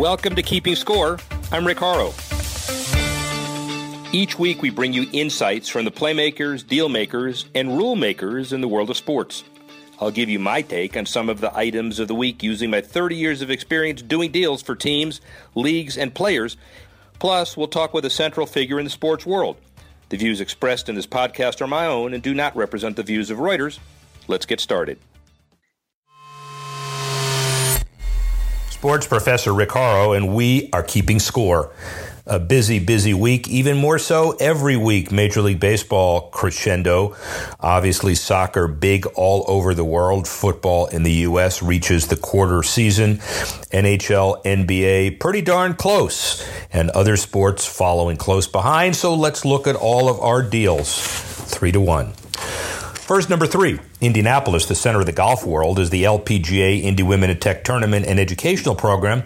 Welcome to Keeping Score. I'm Rick Horrow. Each week, we bring you insights from the playmakers, deal makers, and rule makers in the world of sports. I'll give you my take on some of the items of the week using my 30 years of experience doing deals for teams, leagues, and players. Plus, we'll talk with a central figure in the sports world. The views expressed in this podcast are my own and do not represent the views of Reuters. Let's get started. Sports professor Rick Horrow, and we are keeping score a busy, busy week, even more so every week. Major League Baseball crescendo. Obviously, soccer big all over the world. Football in the U.S. reaches the quarter season. NHL, NBA pretty darn close. And other sports following close behind. So let's look at all of our deals. Three to one. First, number three, Indianapolis, the center of the golf world, as the LPGA Indy Women in Tech Tournament and Educational Program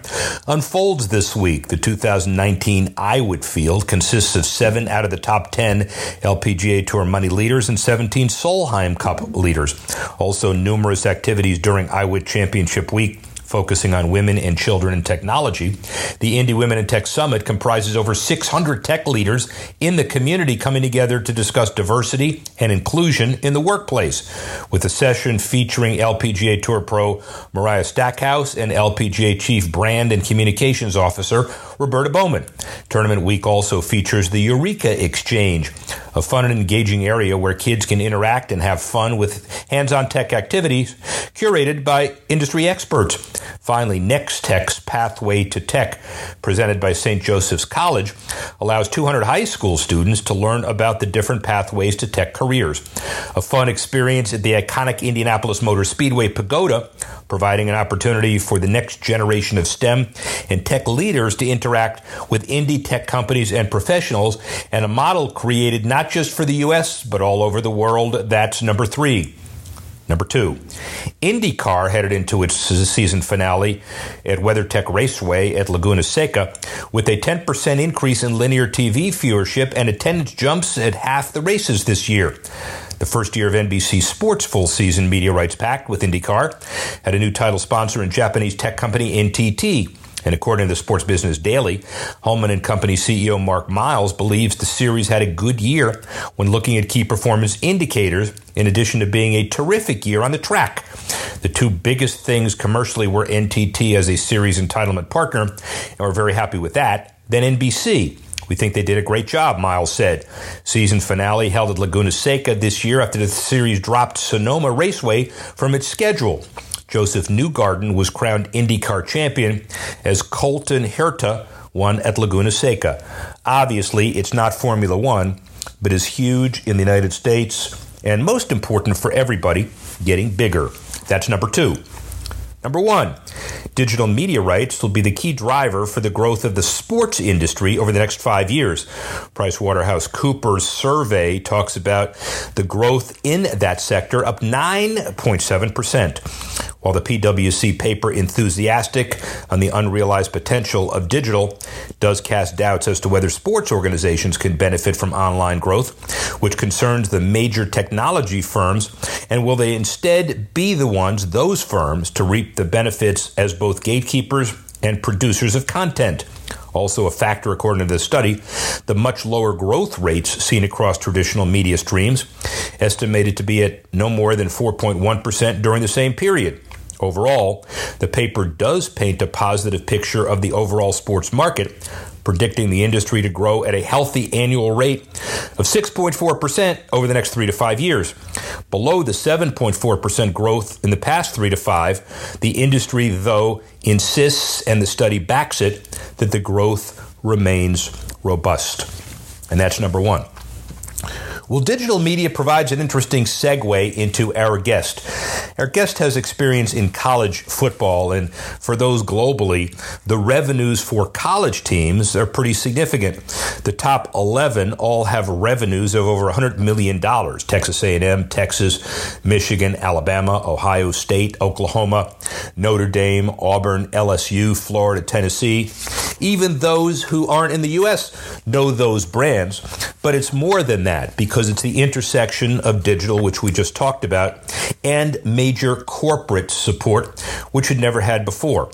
unfolds this week. The 2019 Iwit Field consists of seven out of the top 10 LPGA Tour money leaders and 17 Solheim Cup leaders. Also, numerous activities during Iwit Championship Week focusing on women and children in technology. The Indy Women in Tech Summit comprises over 600 tech leaders in the community coming together to discuss diversity and inclusion in the workplace, with a session featuring LPGA Tour Pro Mariah Stackhouse and LPGA Chief Brand and Communications Officer Roberta Bowman. Tournament week also features the Eureka Exchange, a fun and engaging area where kids can interact and have fun with hands on tech activities curated by industry experts. Finally, Next Tech's Pathway to Tech, presented by St. Joseph's College, allows 200 high school students to learn about the different pathways to tech careers. A fun experience at the iconic Indianapolis Motor Speedway Pagoda, providing an opportunity for the next generation of STEM and tech leaders to interact with Indy tech companies and professionals, and a model created not just for the U.S., but all over the world. That's number three. Number two, IndyCar headed into its season finale at WeatherTech Raceway at Laguna Seca with a 10% increase in linear TV viewership and attendance jumps at half the races this year. The first year of NBC Sports full season media rights pact with IndyCar had a new title sponsor in Japanese tech company NTT. And according to the Sports Business Daily, Hulman and Company CEO Mark Miles believes the series had a good year when looking at key performance indicators, in addition to being a terrific year on the track. The two biggest things commercially were NTT as a series entitlement partner, and we're very happy with that. Then NBC. We think they did a great job, Miles said. Season finale held at Laguna Seca this year after the series dropped Sonoma Raceway from its schedule. Josef Newgarden was crowned IndyCar champion as Colton Herta won at Laguna Seca. Obviously, it's not Formula One, but is huge in the United States and most important for everybody, getting bigger. That's number two. Number one, digital media rights will be the key driver for the growth of the sports industry over the next five years. PricewaterhouseCoopers survey talks about the growth in that sector up 9.7%. While the PwC paper enthusiastic on the unrealized potential of digital does cast doubts as to whether sports organizations can benefit from online growth, which concerns the major technology firms, and will they instead be the ones, those firms, to reap the benefits as both gatekeepers and producers of content? Also, a factor, according to the study, the much lower growth rates seen across traditional media streams, estimated to be at no more than 4.1% during the same period. Overall, the paper does paint a positive picture of the overall sports market, predicting the industry to grow at a healthy annual rate of 6.4% over the next three to five years. Below the 7.4% growth in the past three to five, the industry, though, insists, and the study backs it, that the growth remains robust. And that's number one. Well, digital media provides an interesting segue into our guest. Our guest has experience in college football, and for those globally, the revenues for college teams are pretty significant. The top 11 all have revenues of over $100 million. Texas A&M, Texas, Michigan, Alabama, Ohio State, Oklahoma, Notre Dame, Auburn, LSU, Florida, Tennessee. Even those who aren't in the U.S. know those brands, but it's more than that because it's the intersection of digital, which we just talked about, and major corporate support, which it never had before.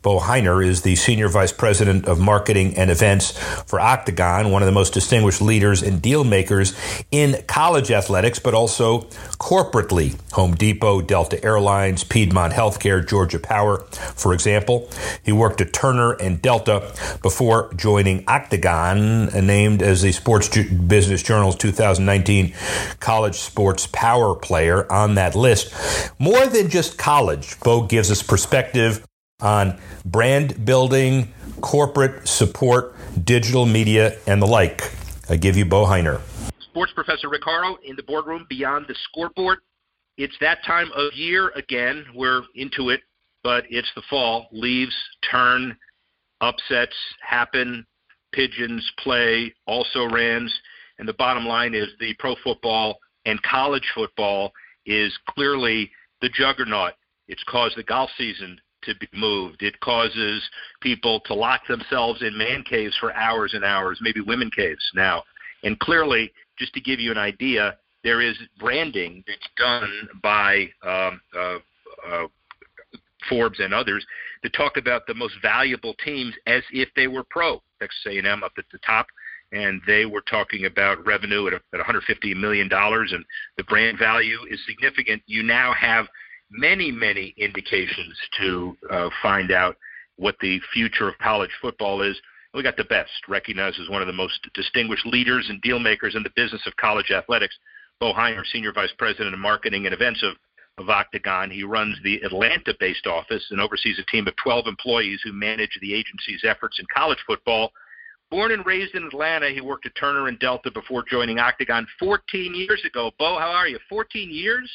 Bo Heiner is the Senior Vice President of Marketing and Events for Octagon, one of the most distinguished leaders and deal makers in college athletics, but also corporately. Home Depot, Delta Airlines, Piedmont Healthcare, Georgia Power, for example. He worked at Turner and Delta before joining Octagon, named as the Sports Business Journal's 2019 College Sports Power Player on that list. More than just college, Bo gives us perspective on brand building, corporate support, digital media, and the like. I give you Bo Heiner. Sports professor Rick Horrow in the boardroom beyond the scoreboard. It's that time of year again. We're into it, but it's the fall. Leaves turn, upsets happen, pigeons play, also rans. And the bottom line is the pro football and college football is clearly the juggernaut. It's caused the golf season to be moved. It causes people to lock themselves in man caves for hours and hours, maybe women caves now. And clearly, just to give you an idea, there is branding that's done by um, uh, uh, Forbes and others to talk about the most valuable teams as if they were pro. Texas A&M up at the top, and they were talking about revenue at, at 150 million dollars, and the brand value is significant. You now have many, many indications to uh, find out what the future of college football is. We got the best, recognized as one of the most distinguished leaders and deal makers in the business of college athletics. Bo Heiner, Senior Vice President of Marketing and Events of of Octagon. He runs the Atlanta based office and oversees a team of 12 employees who manage the agency's efforts in college football. Born and raised in Atlanta, he worked at Turner and Delta before joining Octagon 14 years ago. Bo, how are you? 14 years?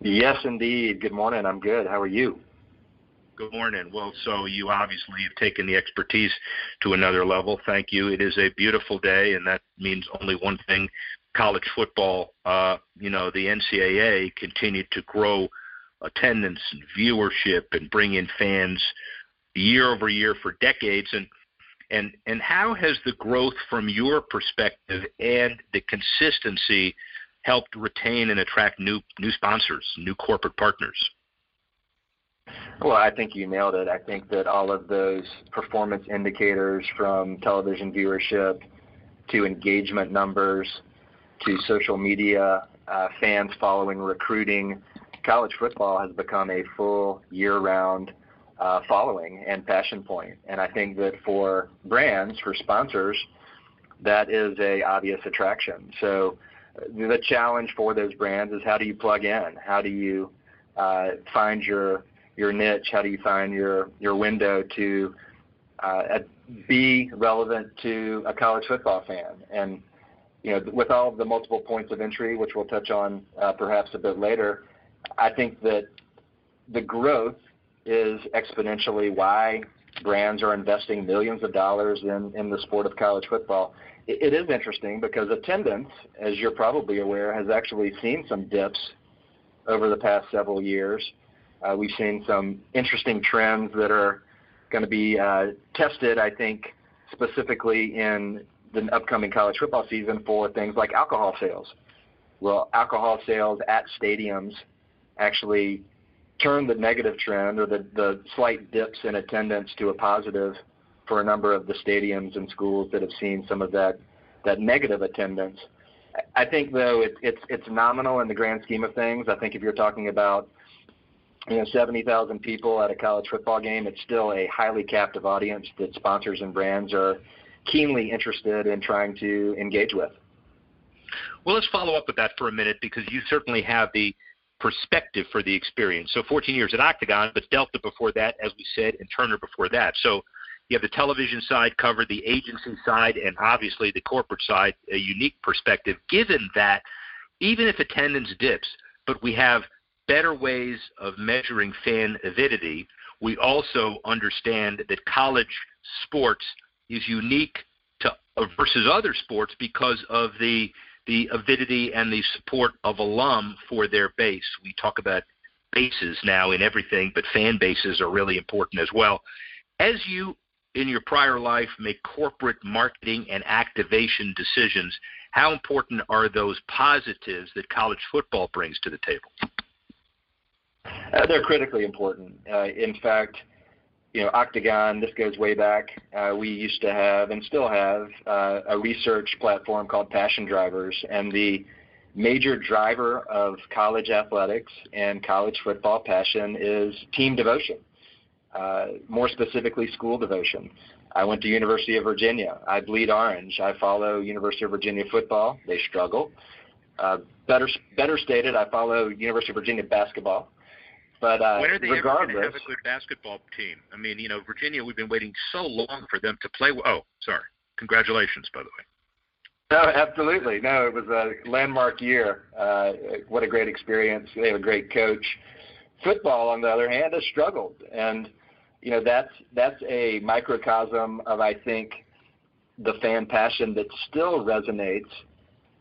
Yes, indeed. Good morning. I'm good. How are you? Good morning. Well, so you obviously have taken the expertise to another level. Thank you. It is a beautiful day, and that means only one thing college football, uh, you know, the NCAA continued to grow attendance and viewership and bring in fans year over year for decades. And and and how has the growth from your perspective and the consistency helped retain and attract new new sponsors, new corporate partners? Well, I think you nailed it. I think that all of those performance indicators from television viewership to engagement numbers to social media, uh, fans following recruiting, college football has become a full year-round uh, following and passion point. And I think that for brands, for sponsors, that is a obvious attraction. So uh, the challenge for those brands is how do you plug in? How do you uh, find your your niche? How do you find your your window to uh, be relevant to a college football fan? And you know, with all the multiple points of entry, which we'll touch on uh, perhaps a bit later, I think that the growth is exponentially why brands are investing millions of dollars in, in the sport of college football. It, it is interesting because attendance, as you're probably aware, has actually seen some dips over the past several years. Uh, we've seen some interesting trends that are going to be uh, tested, I think, specifically in the upcoming college football season for things like alcohol sales. Well, alcohol sales at stadiums actually turned the negative trend or the, the slight dips in attendance to a positive for a number of the stadiums and schools that have seen some of that that negative attendance. I think though it, it's it's nominal in the grand scheme of things. I think if you're talking about you know 70,000 people at a college football game, it's still a highly captive audience that sponsors and brands are keenly interested in trying to engage with. Well, let's follow up with that for a minute because you certainly have the perspective for the experience. So 14 years at Octagon, but Delta before that, as we said, and Turner before that. So you have the television side covered, the agency side, and obviously the corporate side, a unique perspective, given that even if attendance dips, but we have better ways of measuring fan avidity, we also understand that college sports – is unique to versus other sports because of the the avidity and the support of alum for their base. We talk about bases now in everything, but fan bases are really important as well. As you in your prior life make corporate marketing and activation decisions, how important are those positives that college football brings to the table? Uh, they're critically important. Uh, in fact, you know, Octagon, this goes way back. Uh, we used to have and still have uh, a research platform called Passion Drivers, and the major driver of college athletics and college football passion is team devotion, uh, more specifically school devotion. I went to University of Virginia. I bleed orange. I follow University of Virginia football. They struggle. Uh, better, better stated, I follow University of Virginia basketball. But uh, when are they ever going to have a good basketball team? I mean, you know, Virginia, we've been waiting so long for them to play. Oh, sorry. Congratulations, by the way. No, absolutely. No, it was a landmark year. Uh, what a great experience. They have a great coach. Football, on the other hand, has struggled, and you know that's that's a microcosm of I think the fan passion that still resonates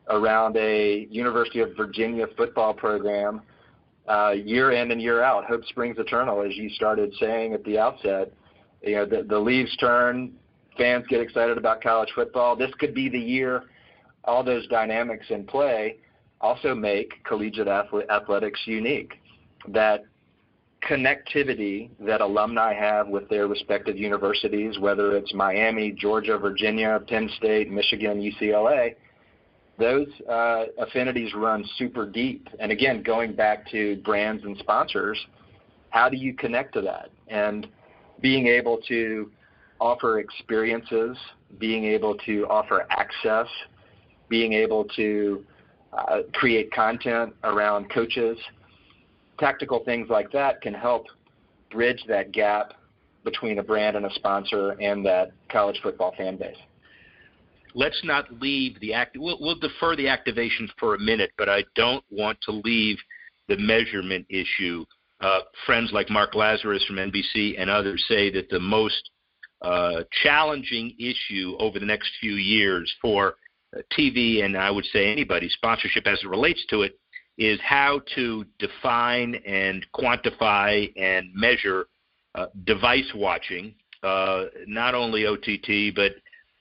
around a University of Virginia football program uh, year in and year out. Hope springs eternal, as you started saying at the outset. You know, the, the leaves turn, fans get excited about college football. This could be the year all those dynamics in play also make collegiate athletics unique. That connectivity that alumni have with their respective universities, whether it's Miami, Georgia, Virginia, Penn State, Michigan, UCLA, those uh, affinities run super deep. And again, going back to brands and sponsors, how do you connect to that? And being able to offer experiences, being able to offer access, being able to uh, create content around coaches, tactical things like that can help bridge that gap between a brand and a sponsor and that college football fan base let's not leave the act. We'll, we'll defer the activation for a minute, but I don't want to leave the measurement issue. Uh, friends like Mark Lazarus from NBC and others say that the most uh, challenging issue over the next few years for uh, TV and I would say anybody sponsorship as it relates to it is how to define and quantify and measure uh, device watching, uh, not only OTT but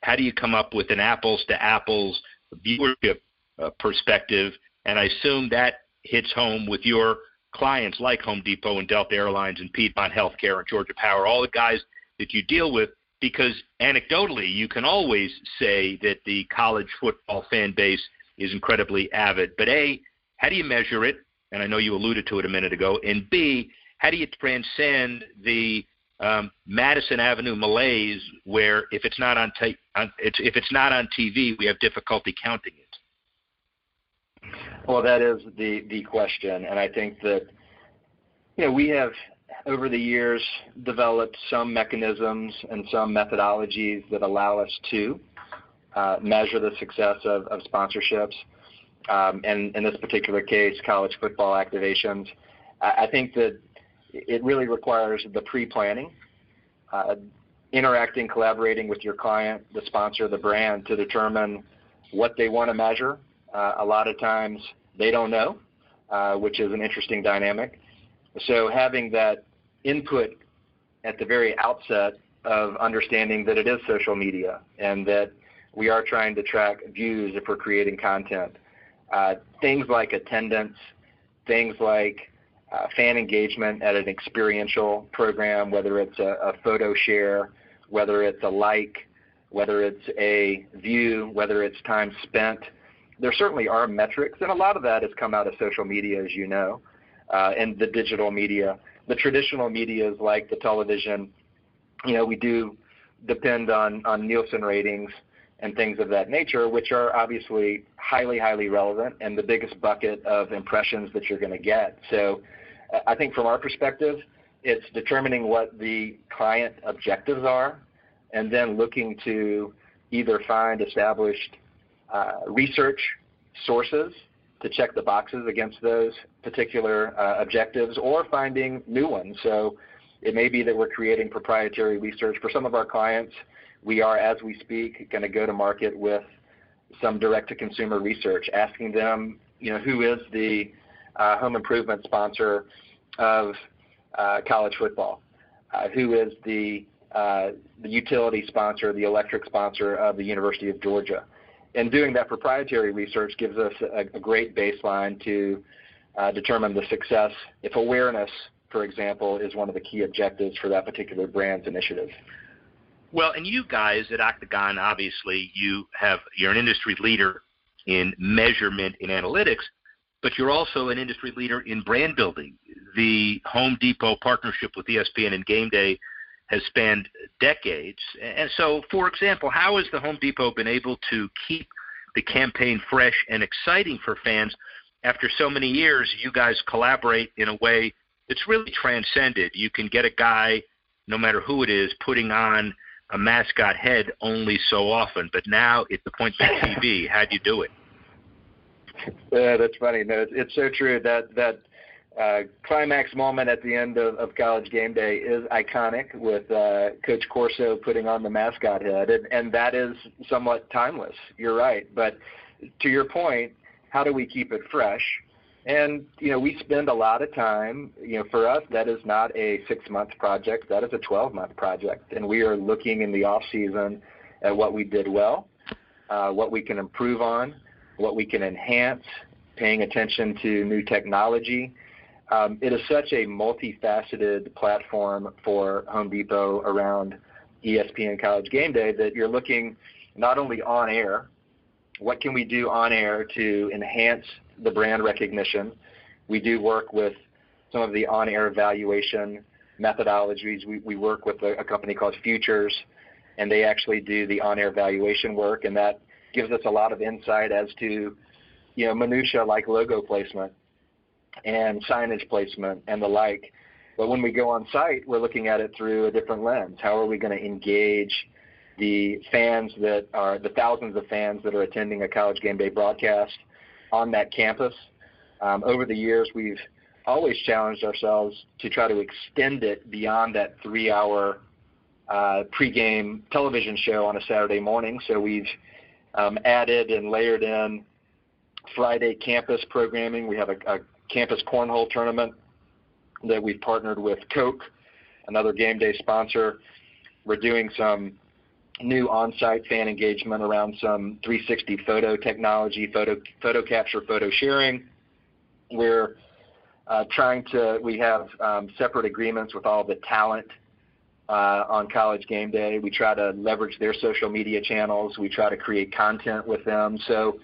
how do you come up with an apples to apples viewership uh, perspective? And I assume that hits home with your clients like Home Depot and Delta Airlines and Piedmont Healthcare and Georgia Power, all the guys that you deal with, because anecdotally, you can always say that the college football fan base is incredibly avid. But A, how do you measure it? And I know you alluded to it a minute ago. And B, how do you transcend the um, Madison Avenue malaise, where if it's not on, on it's, if it's not on TV, we have difficulty counting it. Well, that is the the question, and I think that you know we have over the years developed some mechanisms and some methodologies that allow us to uh, measure the success of, of sponsorships. Um, and in this particular case, college football activations. I, I think that it really requires the pre-planning, uh, interacting, collaborating with your client, the sponsor, the brand to determine what they want to measure. Uh, a lot of times they don't know, uh, which is an interesting dynamic. So having that input at the very outset of understanding that it is social media and that we are trying to track views if we're creating content. Uh, things like attendance, things like uh, fan engagement at an experiential program, whether it's a, a photo share, whether it's a like, whether it's a view, whether it's time spent. There certainly are metrics, and a lot of that has come out of social media, as you know, uh, and the digital media. The traditional media is like the television, you know, we do depend on, on Nielsen ratings and things of that nature, which are obviously highly, highly relevant and the biggest bucket of impressions that you're going to get. So I think from our perspective, it's determining what the client objectives are and then looking to either find established uh, research sources to check the boxes against those particular uh, objectives or finding new ones. So it may be that we're creating proprietary research. For some of our clients, we are, as we speak, going to go to market with some direct-to-consumer research, asking them, you know, who is the uh, home improvement sponsor of uh, college football, uh, who is the uh, the utility sponsor, the electric sponsor of the University of Georgia. And doing that proprietary research gives us a, a great baseline to uh, determine the success if awareness, for example, is one of the key objectives for that particular brand's initiative. Well, and you guys at Octagon, obviously, you have you're an industry leader in measurement and analytics, but you're also an industry leader in brand building. The Home Depot partnership with ESPN and Game Day has spanned decades. And so, for example, how has the Home Depot been able to keep the campaign fresh and exciting for fans after so many years? You guys collaborate in a way that's really transcended. You can get a guy, no matter who it is, putting on a mascot head only so often, but now it's the point of TV. How do you do it? Yeah, that's funny. No, it's, it's so true that that uh, climax moment at the end of, of College Game Day is iconic with uh, Coach Corso putting on the mascot head, and, and that is somewhat timeless. You're right, but to your point, how do we keep it fresh? And you know, we spend a lot of time. You know, for us, that is not a six-month project. That is a 12-month project, and we are looking in the off season at what we did well, uh, what we can improve on, what we can enhance, paying attention to new technology. Um, it is such a multifaceted platform for Home Depot around ESPN College Game Day that you're looking not only on air, what can we do on air to enhance the brand recognition? We do work with some of the on air evaluation methodologies. We, we work with a, a company called Futures, and they actually do the on air evaluation work, and that gives us a lot of insight as to you know minutia like logo placement and signage placement and the like. But when we go on site, we're looking at it through a different lens. How are we going to engage the fans that are the thousands of fans that are attending a college game day broadcast on that campus? Um, over the years, we've always challenged ourselves to try to extend it beyond that three-hour uh, pregame television show on a Saturday morning. So we've um, added and layered in Friday campus programming. We have a, a campus cornhole tournament that we've partnered with Coke, another game day sponsor. We're doing some new on-site fan engagement around some 360 photo technology, photo photo capture, photo sharing. We're uh, trying to. We have um, separate agreements with all the talent uh, on college game day. We try to leverage their social media channels. We try to create content with them. So,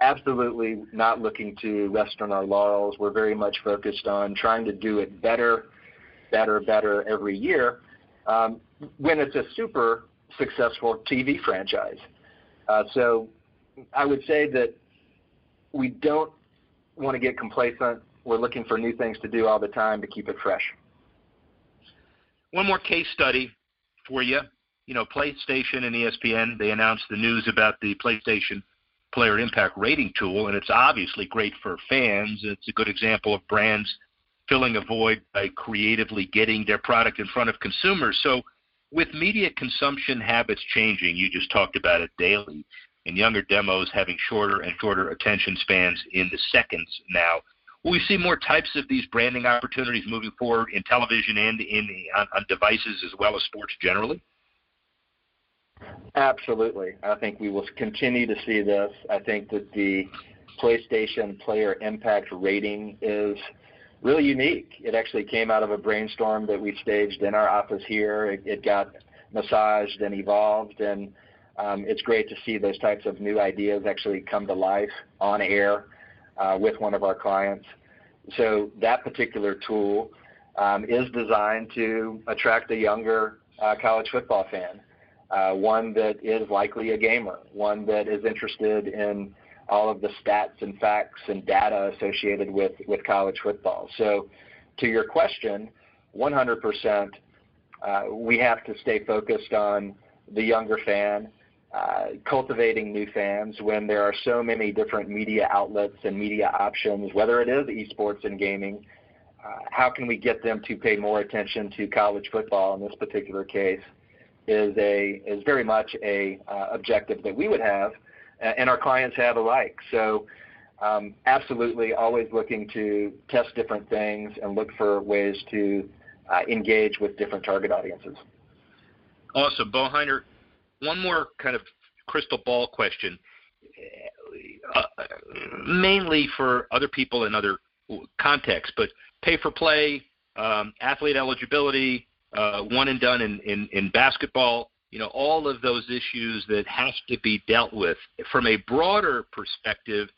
absolutely not looking to rest on our laurels. We're very much focused on trying to do it better, better, better every year. Um, when it's a super successful TV franchise. Uh, so, I would say that we don't want to get complacent. We're looking for new things to do all the time to keep it fresh. One more case study for you. You know, PlayStation and ESPN, they announced the news about the PlayStation Player Impact Rating Tool, and it's obviously great for fans. It's a good example of brands filling a void by creatively getting their product in front of consumers. So, with media consumption habits changing, you just talked about it daily, and younger demos having shorter and shorter attention spans in the seconds now. Will we see more types of these branding opportunities moving forward in television and in on, on devices as well as sports generally? Absolutely. I think we will continue to see this. I think that the PlayStation Player Impact rating is really unique. It actually came out of a brainstorm that we staged in our office here. It, it got massaged and evolved, and um, it's great to see those types of new ideas actually come to life on air uh, with one of our clients. So that particular tool um, is designed to attract a younger uh, college football fan, uh, one that is likely a gamer, one that is interested in all of the stats and facts and data associated with, with college football. So to your question, 100%, uh, we have to stay focused on the younger fan, uh, cultivating new fans when there are so many different media outlets and media options, whether it is esports and gaming. Uh, how can we get them to pay more attention to college football in this particular case? Is a is very much a uh, objective that we would have, and our clients have alike. So, um, absolutely, always looking to test different things and look for ways to uh, engage with different target audiences. Awesome. Bo Heiner, one more kind of crystal ball question, uh, mainly for other people in other contexts, but pay for play, um, athlete eligibility, uh, one and done in, in, in basketball, you know, all of those issues that have to be dealt with. From a broader perspective,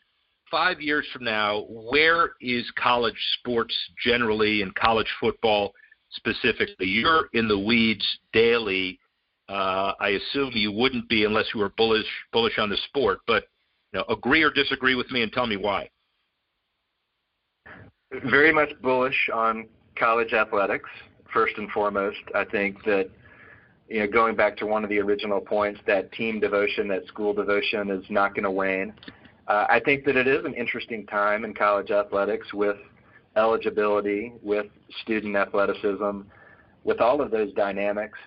five years from now, where is college sports generally and college football specifically? You're in the weeds daily. Uh, I assume you wouldn't be unless you were bullish bullish on the sport. But you know, agree or disagree with me and tell me why. Very much bullish on college athletics. First and foremost, I think that you know, going back to one of the original points, that team devotion, that school devotion is not going to wane. Uh, I think that it is an interesting time in college athletics with eligibility, with student athleticism, with all of those dynamics.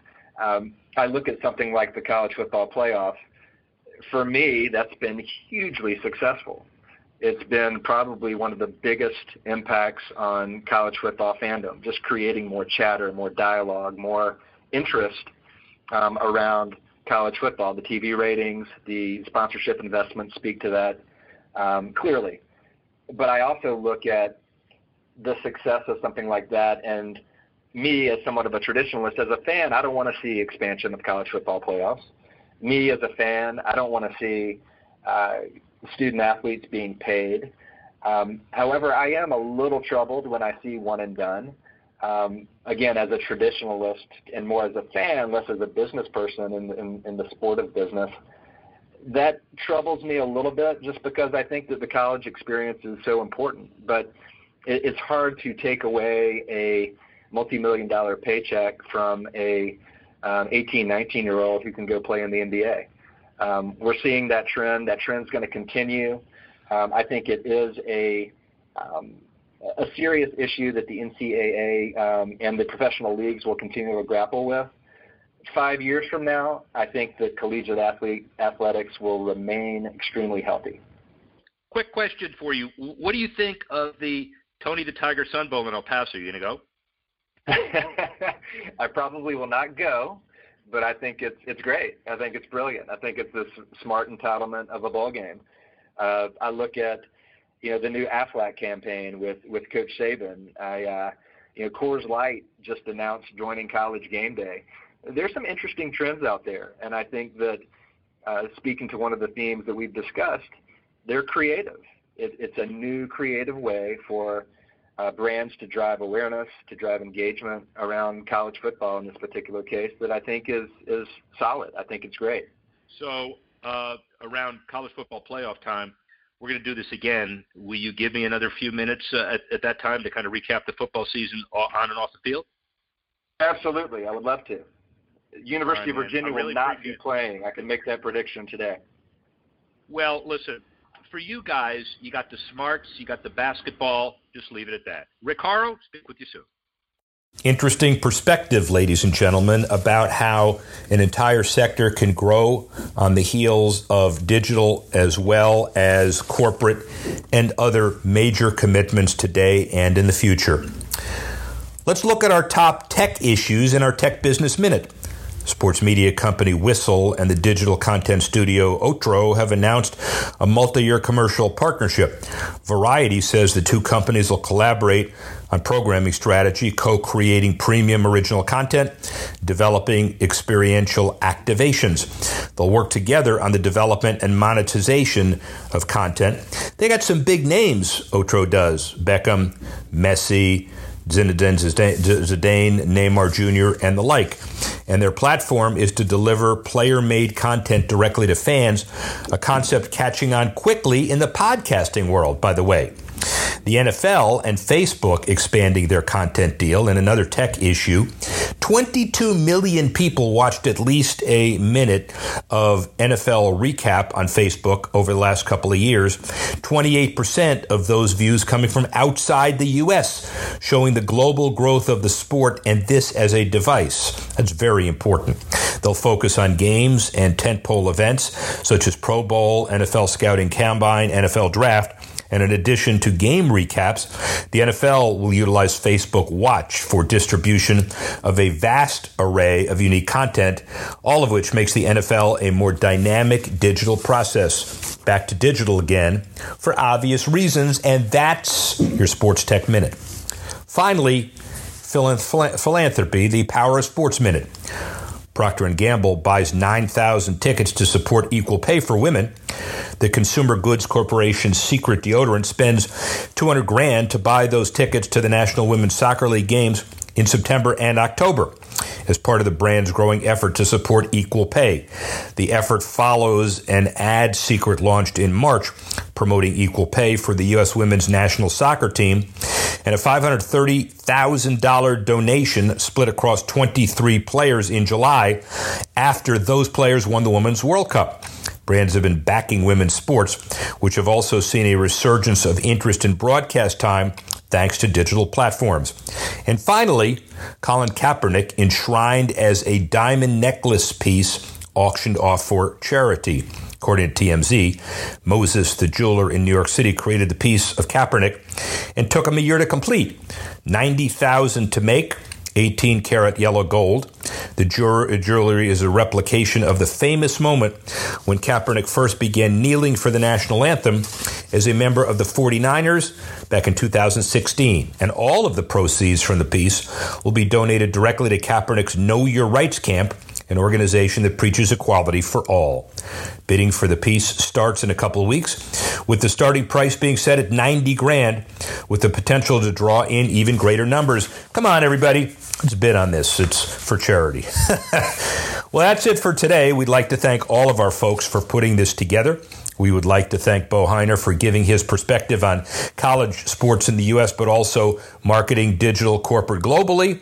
Um, I look at something like the college football playoff. For me, that's been hugely successful. It's been probably one of the biggest impacts on college football fandom, just creating more chatter, more dialogue, more interest um, around college football. The TV ratings, the sponsorship investments speak to that um, clearly. But I also look at the success of something like that and me as somewhat of a traditionalist as a fan, I don't want to see expansion of college football playoffs. Me as a fan, I don't want to see uh, student athletes being paid. Um, however, I am a little troubled when I see one and done um, again, as a traditionalist and more as a fan, less as a business person in, in, in the sport of business, that troubles me a little bit just because I think that the college experience is so important. But it, it's hard to take away a multi-million dollar paycheck from a um, 18, 19 year old who can go play in the NBA. Um, we're seeing that trend. That trend's going to continue. Um, I think it is a um, a serious issue that the NCAA um, and the professional leagues will continue to grapple with. Five years from now, I think the collegiate athlete, athletics will remain extremely healthy. Quick question for you. What do you think of the Tony the Tiger Sun Bowl in El Paso? Are you going to go? I probably will not go, but I think it's it's great. I think it's brilliant. I think it's this smart entitlement of a ball game. Uh, I look at you know the new Aflac campaign with with Coach Saban. I uh, you know Coors Light just announced joining College Game Day. There's some interesting trends out there, and I think that uh, speaking to one of the themes that we've discussed, they're creative. It, it's a new creative way for uh, brands to drive awareness, to drive engagement around college football in this particular case that I think is is solid. I think it's great. So uh, around college football playoff time, we're going to do this again. Will you give me another few minutes uh, at, at that time to kind of recap the football season on and off the field? Absolutely, I would love to. University right, of Virginia really will not be playing. I can make that prediction today. Well, listen, for you guys, you got the smarts, you got the basketball. Just leave it at that. Rick Horrow, speak with you soon. Interesting perspective, ladies and gentlemen, about how an entire sector can grow on the heels of digital as well as corporate and other major commitments today and in the future. Let's look at our top tech issues in our Tech Business Minute. Sports media company Whistle and the digital content studio Otro have announced a multi year commercial partnership. Variety says the two companies will collaborate on programming strategy, co creating premium original content, developing experiential activations. They'll work together on the development and monetization of content. They got some big names, Otro does Beckham, Messi, Zinedine Zidane, Neymar Jr., and the like. And their platform is to deliver player made content directly to fans, a concept catching on quickly in the podcasting world, by the way. The NFL and Facebook expanding their content deal in another tech issue. 22 million people watched at least a minute of NFL recap on Facebook over the last couple of years. 28% of those views coming from outside the U.S., showing the global growth of the sport and this as a device. That's very important. They'll focus on games and tentpole events such as Pro Bowl, NFL Scouting Combine, NFL Draft And in addition to game recaps, the NFL will utilize Facebook Watch for distribution of a vast array of unique content, all of which makes the NFL a more dynamic digital process. Back to digital again for obvious reasons, and that's your Sports Tech Minute. Finally, philanthropy, the Power of Sports Minute. Procter & Gamble buys 9,000 tickets to support equal pay for women. The Consumer Goods Corporation's secret deodorant spends 200 grand to buy those tickets to the National Women's Soccer League games in September and October as part of the brand's growing effort to support equal pay. The effort follows an ad secret launched in March promoting equal pay for the U.S. women's national soccer team and a $530,000 donation split across 23 players in July after those players won the Women's World Cup. Brands have been backing women's sports, which have also seen a resurgence of interest in broadcast time thanks to digital platforms. And finally, Colin Kaepernick enshrined as a diamond necklace piece auctioned off for charity. According to TMZ, Moses, the jeweler in New York City, created the piece of Kaepernick and took him a year to complete. 90,000 to make, 18 karat yellow gold. The jewelry is a replication of the famous moment when Kaepernick first began kneeling for the national anthem as a member of the 49ers back in 2016. And all of the proceeds from the piece will be donated directly to Kaepernick's Know Your Rights camp an organization that preaches equality for all. Bidding for the piece starts in a couple of weeks, with the starting price being set at 90 grand, with the potential to draw in even greater numbers. Come on, everybody, let's bid on this. It's for charity. well, that's it for today. We'd like to thank all of our folks for putting this together. We would like to thank Bo Heiner for giving his perspective on college sports in the U.S., but also marketing digital corporate globally.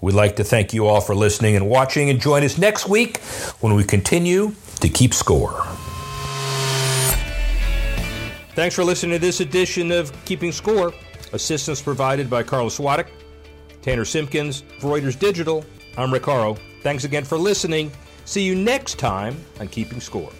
We'd like to thank you all for listening and watching, and join us next week when we continue to keep score. Thanks for listening to this edition of Keeping Score. Assistance provided by Carlos Swadek, Tanner Simpkins, Reuters Digital. I'm Rick. Thanks again for listening. See you next time on Keeping Score.